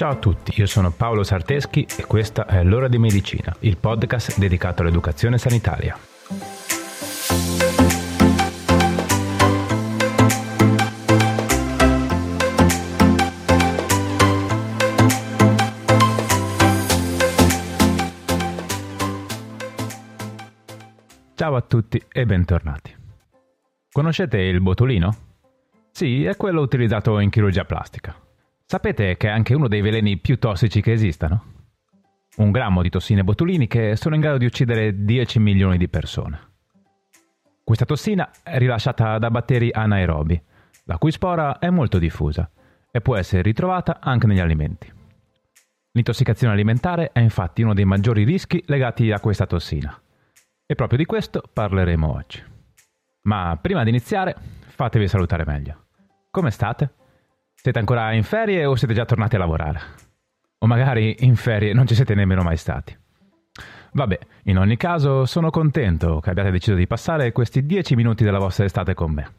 Ciao a tutti, io sono Paolo Sarteschi e questa è L'ora di medicina, il podcast dedicato all'educazione sanitaria. Ciao a tutti e bentornati. Conoscete il botulino? Sì, è quello utilizzato in chirurgia plastica. Sapete che è anche uno dei veleni più tossici che esistano? Un grammo di tossine botuliniche sono in grado di uccidere 10 milioni di persone. Questa tossina è rilasciata da batteri anaerobi, la cui spora è molto diffusa e può essere ritrovata anche negli alimenti. L'intossicazione alimentare è infatti uno dei maggiori rischi legati a questa tossina. E proprio di questo parleremo oggi. Ma prima di iniziare, fatevi salutare meglio. Come state? Siete ancora in ferie o siete già tornati a lavorare? O magari in ferie non ci siete nemmeno mai stati. Vabbè, in ogni caso sono contento che abbiate deciso di passare questi 10 minuti della vostra estate con me.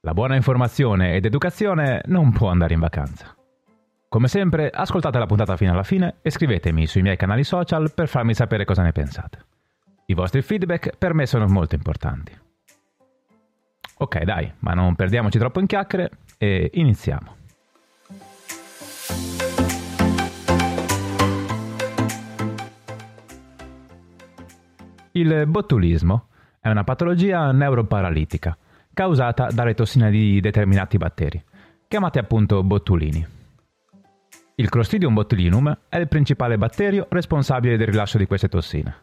La buona informazione ed educazione non può andare in vacanza. Come sempre, ascoltate la puntata fino alla fine e scrivetemi sui miei canali social per farmi sapere cosa ne pensate. I vostri feedback per me sono molto importanti. Ok, dai, ma non perdiamoci troppo in chiacchiere e iniziamo. Il botulismo è una patologia neuroparalitica causata dalle tossine di determinati batteri, chiamati appunto botulini. Il Clostridium botulinum è il principale batterio responsabile del rilascio di queste tossine.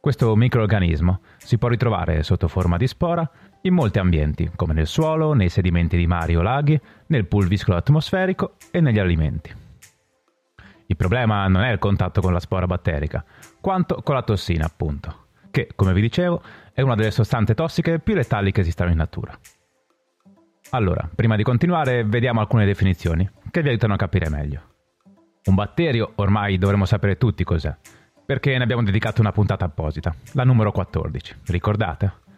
Questo microorganismo si può ritrovare sotto forma di spora in molti ambienti, come nel suolo, nei sedimenti di mari o laghi, nel pulviscolo atmosferico e negli alimenti. Il problema non è il contatto con la spora batterica, quanto con la tossina, appunto, che, come vi dicevo, è una delle sostanze tossiche più letali che esistano in natura. Allora, prima di continuare, vediamo alcune definizioni che vi aiutano a capire meglio. Un batterio ormai dovremmo sapere tutti cos'è, perché ne abbiamo dedicato una puntata apposita, la numero 14, ricordate?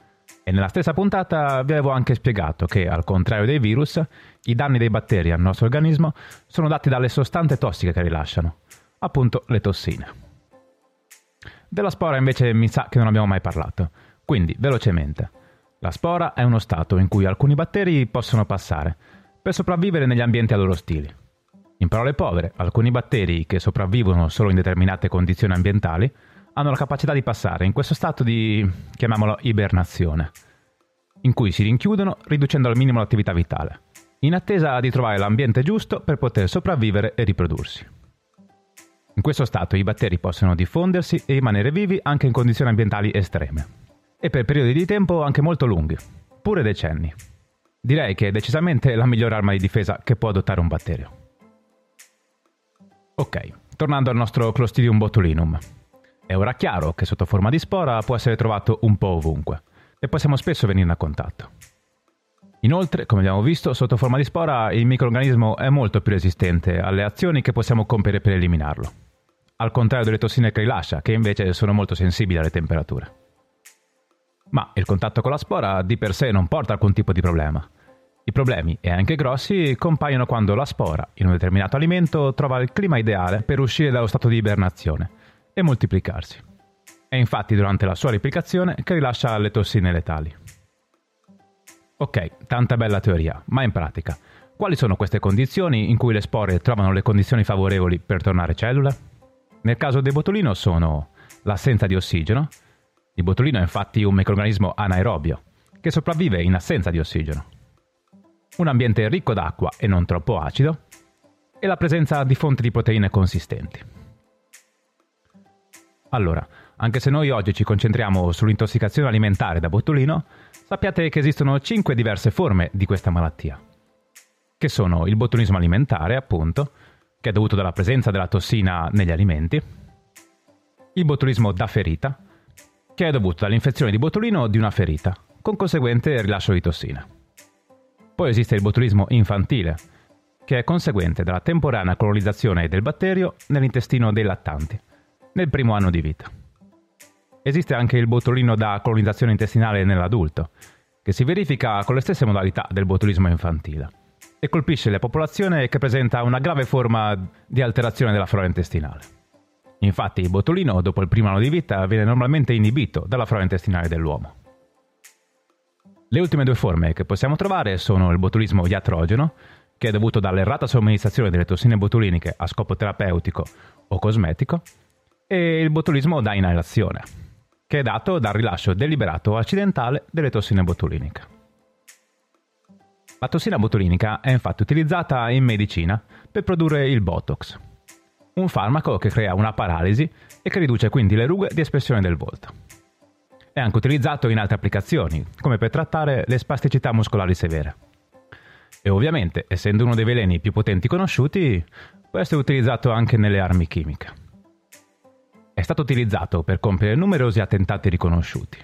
E nella stessa puntata vi avevo anche spiegato che, al contrario dei virus, i danni dei batteri al nostro organismo sono dati dalle sostanze tossiche che rilasciano, appunto le tossine. Della spora invece mi sa che non abbiamo mai parlato, quindi velocemente. La spora è uno stato in cui alcuni batteri possono passare per sopravvivere negli ambienti a loro stili. In parole povere, alcuni batteri che sopravvivono solo in determinate condizioni ambientali hanno la capacità di passare in questo stato di, chiamiamolo, ibernazione, in cui si rinchiudono riducendo al minimo l'attività vitale, in attesa di trovare l'ambiente giusto per poter sopravvivere e riprodursi. In questo stato i batteri possono diffondersi e rimanere vivi anche in condizioni ambientali estreme, e per periodi di tempo anche molto lunghi, pure decenni. Direi che è decisamente la migliore arma di difesa che può adottare un batterio. Ok, tornando al nostro Clostridium botulinum. È ora chiaro che sotto forma di spora può essere trovato un po' ovunque e possiamo spesso venirne a contatto. Inoltre, come abbiamo visto, sotto forma di spora il microorganismo è molto più resistente alle azioni che possiamo compiere per eliminarlo, al contrario delle tossine che rilascia, che invece sono molto sensibili alle temperature. Ma il contatto con la spora di per sé non porta alcun tipo di problema, i problemi, e anche grossi, compaiono quando la spora, in un determinato alimento, trova il clima ideale per uscire dallo stato di ibernazione e moltiplicarsi. È infatti durante la sua replicazione che rilascia le tossine letali. Ok, tanta bella teoria, ma in pratica, quali sono queste condizioni in cui le spore trovano le condizioni favorevoli per tornare cellula? Nel caso del botulino sono l'assenza di ossigeno. Il botulino è infatti un microorganismo anaerobio, che sopravvive in assenza di ossigeno un ambiente ricco d'acqua e non troppo acido, e la presenza di fonti di proteine consistenti. Allora, anche se noi oggi ci concentriamo sull'intossicazione alimentare da botulino, sappiate che esistono 5 diverse forme di questa malattia, che sono il botulismo alimentare, appunto, che è dovuto dalla presenza della tossina negli alimenti, il botulismo da ferita, che è dovuto dall'infezione di botulino di una ferita, con conseguente rilascio di tossina. Poi esiste il botulismo infantile, che è conseguente dalla temporanea colonizzazione del batterio nell'intestino dei lattanti, nel primo anno di vita. Esiste anche il botulino da colonizzazione intestinale nell'adulto, che si verifica con le stesse modalità del botulismo infantile, e colpisce la popolazione che presenta una grave forma di alterazione della flora intestinale. Infatti il botulino dopo il primo anno di vita viene normalmente inibito dalla flora intestinale dell'uomo. Le ultime due forme che possiamo trovare sono il botulismo iatrogeno, che è dovuto dall'errata somministrazione delle tossine botuliniche a scopo terapeutico o cosmetico, e il botulismo da inalazione, che è dato dal rilascio deliberato o accidentale delle tossine botuliniche. La tossina botulinica è infatti utilizzata in medicina per produrre il Botox, un farmaco che crea una paralisi e che riduce quindi le rughe di espressione del volto. È anche utilizzato in altre applicazioni, come per trattare le spasticità muscolari severe. E ovviamente, essendo uno dei veleni più potenti conosciuti, può essere utilizzato anche nelle armi chimiche. È stato utilizzato per compiere numerosi attentati riconosciuti,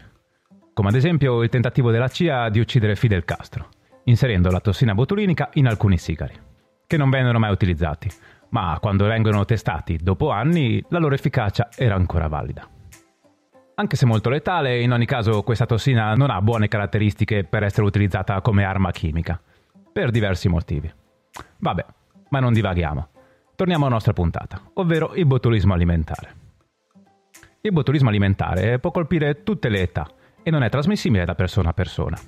come ad esempio il tentativo della CIA di uccidere Fidel Castro inserendo la tossina botulinica in alcuni sigari, che non vennero mai utilizzati, ma quando vengono testati dopo anni la loro efficacia era ancora valida. Anche se molto letale, in ogni caso questa tossina non ha buone caratteristiche per essere utilizzata come arma chimica, per diversi motivi. Vabbè, ma non divaghiamo. Torniamo alla nostra puntata, ovvero il botulismo alimentare. Il botulismo alimentare può colpire tutte le età e non è trasmissibile da persona a persona.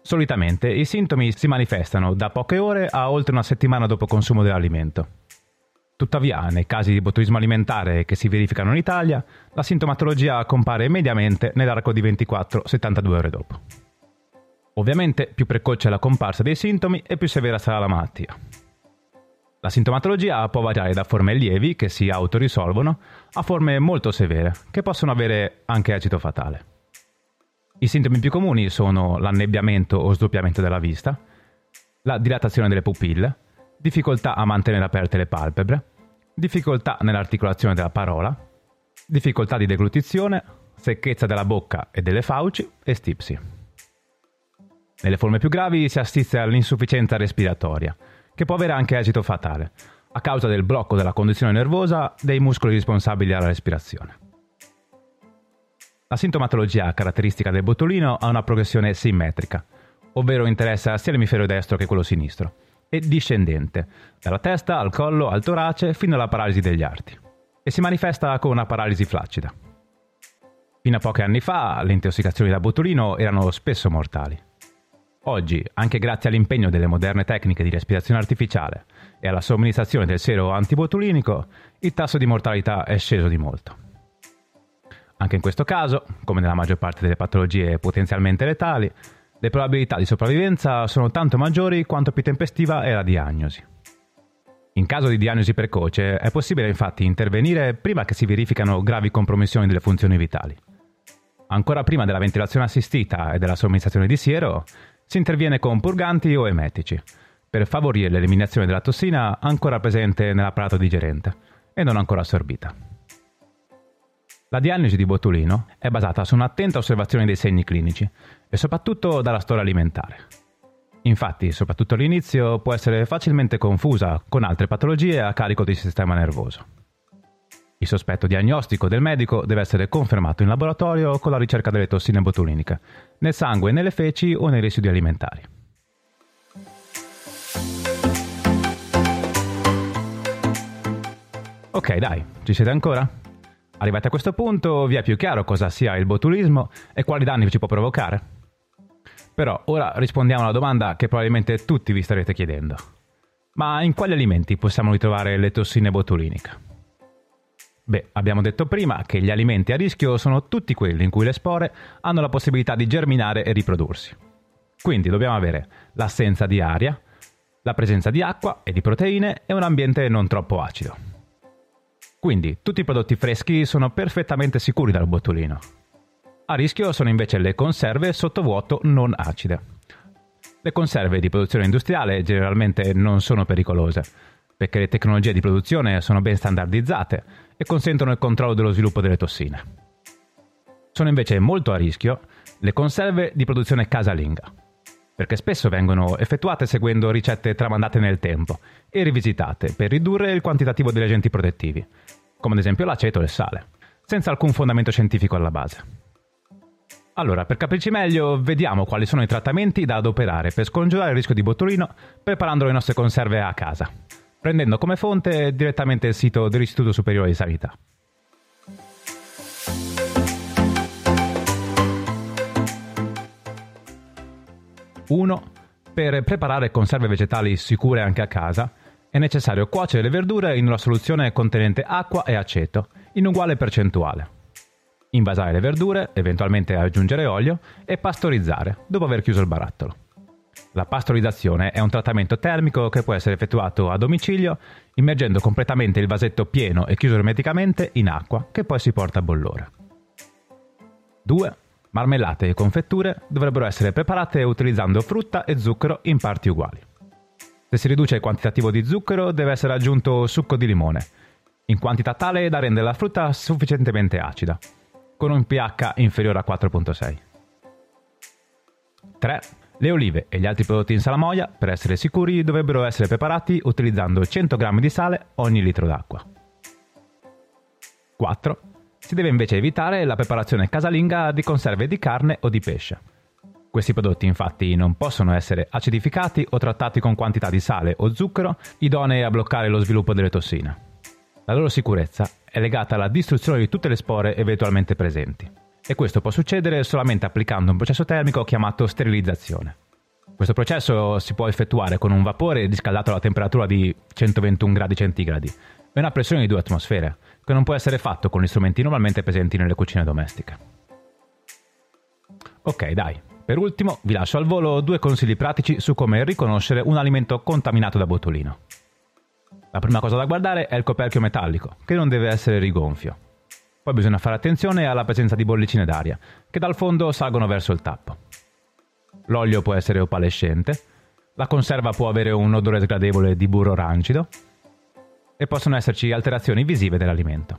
Solitamente i sintomi si manifestano da poche ore a oltre una settimana dopo consumo dell'alimento. Tuttavia, nei casi di botulismo alimentare che si verificano in Italia, la sintomatologia compare mediamente nell'arco di 24-72 ore dopo. Ovviamente, più precoce è la comparsa dei sintomi e più severa sarà la malattia. La sintomatologia può variare da forme lievi, che si autorisolvono, a forme molto severe, che possono avere anche agito fatale. I sintomi più comuni sono l'annebbiamento o sdoppiamento della vista, la dilatazione delle pupille, difficoltà a mantenere aperte le palpebre, difficoltà nell'articolazione della parola, difficoltà di deglutizione, secchezza della bocca e delle fauci e stipsi. Nelle forme più gravi si assiste all'insufficienza respiratoria, che può avere anche esito fatale, a causa del blocco della condizione nervosa dei muscoli responsabili alla respirazione. La sintomatologia caratteristica del botulino ha una progressione simmetrica, ovvero interessa sia l'emisfero destro che quello sinistro, e discendente, dalla testa al collo al torace fino alla paralisi degli arti, e si manifesta con una paralisi flaccida. Fino a pochi anni fa le intossicazioni da botulino erano spesso mortali. Oggi, anche grazie all'impegno delle moderne tecniche di respirazione artificiale e alla somministrazione del sero antibotulinico, il tasso di mortalità è sceso di molto. Anche in questo caso, come nella maggior parte delle patologie potenzialmente letali, le probabilità di sopravvivenza sono tanto maggiori quanto più tempestiva è la diagnosi. In caso di diagnosi precoce è possibile infatti intervenire prima che si verificano gravi compromissioni delle funzioni vitali. Ancora prima della ventilazione assistita e della somministrazione di siero, si interviene con purganti o emetici, per favorire l'eliminazione della tossina ancora presente nell'apparato digerente e non ancora assorbita. La diagnosi di botulino è basata su un'attenta osservazione dei segni clinici e soprattutto dalla storia alimentare. Infatti, soprattutto all'inizio, può essere facilmente confusa con altre patologie a carico del sistema nervoso. Il sospetto diagnostico del medico deve essere confermato in laboratorio con la ricerca delle tossine botuliniche, nel sangue, nelle feci o nei residui alimentari. Ok, dai, ci siete ancora? Arrivati a questo punto vi è più chiaro cosa sia il botulismo e quali danni ci può provocare? Però ora rispondiamo alla domanda che probabilmente tutti vi starete chiedendo. Ma in quali alimenti possiamo ritrovare le tossine botuliniche? Beh, abbiamo detto prima che gli alimenti a rischio sono tutti quelli in cui le spore hanno la possibilità di germinare e riprodursi. Quindi dobbiamo avere l'assenza di aria, la presenza di acqua e di proteine e un ambiente non troppo acido. Quindi tutti i prodotti freschi sono perfettamente sicuri dal botulino. A rischio sono invece le conserve sottovuoto non acide. Le conserve di produzione industriale generalmente non sono pericolose, perché le tecnologie di produzione sono ben standardizzate e consentono il controllo dello sviluppo delle tossine. Sono invece molto a rischio le conserve di produzione casalinga, perché spesso vengono effettuate seguendo ricette tramandate nel tempo e rivisitate per ridurre il quantitativo degli agenti protettivi, come ad esempio l'aceto e il sale, senza alcun fondamento scientifico alla base. Allora, per capirci meglio, vediamo quali sono i trattamenti da adoperare per scongiurare il rischio di botulino preparando le nostre conserve a casa, prendendo come fonte direttamente il sito dell'Istituto Superiore di Sanità. 1. Per preparare conserve vegetali sicure anche a casa, è necessario cuocere le verdure in una soluzione contenente acqua e aceto, in uguale percentuale. Invasare le verdure, eventualmente aggiungere olio e pastorizzare, dopo aver chiuso il barattolo. La pastorizzazione è un trattamento termico che può essere effettuato a domicilio, immergendo completamente il vasetto pieno e chiuso ermeticamente in acqua, che poi si porta a bollore. 2. Marmellate e confetture dovrebbero essere preparate utilizzando frutta e zucchero in parti uguali. Se si riduce il quantitativo di zucchero deve essere aggiunto succo di limone, in quantità tale da rendere la frutta sufficientemente acida, con un pH inferiore a 4.6. 3. Le olive e gli altri prodotti in salamoia, per essere sicuri, dovrebbero essere preparati utilizzando 100 g di sale ogni litro d'acqua. 4. Si deve invece evitare la preparazione casalinga di conserve di carne o di pesce. Questi prodotti infatti non possono essere acidificati o trattati con quantità di sale o zucchero idonee a bloccare lo sviluppo delle tossine. La loro sicurezza è legata alla distruzione di tutte le spore eventualmente presenti e questo può succedere solamente applicando un processo termico chiamato sterilizzazione. Questo processo si può effettuare con un vapore riscaldato alla temperatura di 121 gradi centigradi e una pressione di 2 atmosfere, che non può essere fatto con gli strumenti normalmente presenti nelle cucine domestiche. Ok, dai. Per ultimo, vi lascio al volo due consigli pratici su come riconoscere un alimento contaminato da botulino. La prima cosa da guardare è il coperchio metallico, che non deve essere rigonfio. Poi bisogna fare attenzione alla presenza di bollicine d'aria, che dal fondo salgono verso il tappo. L'olio può essere opalescente, la conserva può avere un odore sgradevole di burro rancido e possono esserci alterazioni visive dell'alimento.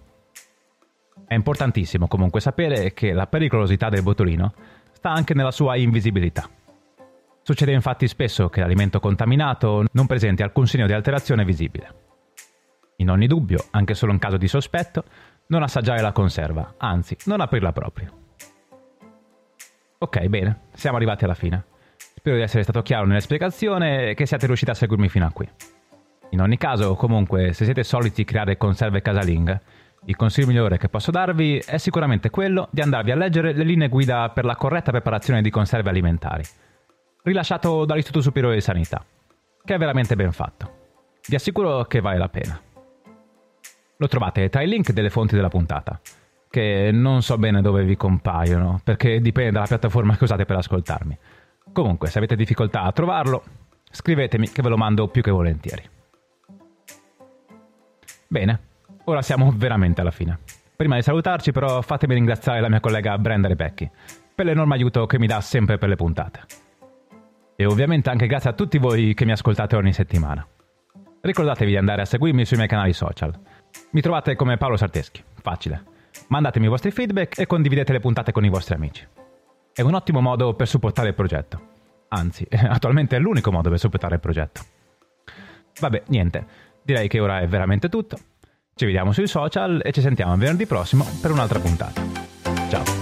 È importantissimo comunque sapere che la pericolosità del botulino sta anche nella sua invisibilità. Succede infatti spesso che l'alimento contaminato non presenti alcun segno di alterazione visibile. In ogni dubbio, anche solo in caso di sospetto, non assaggiare la conserva, anzi, non aprirla proprio. Ok, bene, siamo arrivati alla fine. Spero di essere stato chiaro nella spiegazione e che siate riusciti a seguirmi fino a qui. In ogni caso, comunque, se siete soliti creare conserve casalinghe, il consiglio migliore che posso darvi è sicuramente quello di andarvi a leggere le linee guida per la corretta preparazione di conserve alimentari, rilasciato dall'Istituto Superiore di Sanità, che è veramente ben fatto. Vi assicuro che vale la pena. Lo trovate tra i link delle fonti della puntata, che non so bene dove vi compaiono, perché dipende dalla piattaforma che usate per ascoltarmi. Comunque, se avete difficoltà a trovarlo, scrivetemi che ve lo mando più che volentieri. Bene, ora siamo veramente alla fine. Prima di salutarci però fatemi ringraziare la mia collega Brenda Rebecchi per l'enorme aiuto che mi dà sempre per le puntate. E ovviamente anche grazie a tutti voi che mi ascoltate ogni settimana. Ricordatevi di andare a seguirmi sui miei canali social. Mi trovate come Paolo Sarteschi, facile. Mandatemi i vostri feedback e condividete le puntate con i vostri amici. È un ottimo modo per supportare il progetto. Anzi, attualmente è l'unico modo per supportare il progetto. Vabbè, niente. Direi che ora è veramente tutto. Ci vediamo sui social e ci sentiamo venerdì prossimo per un'altra puntata. Ciao!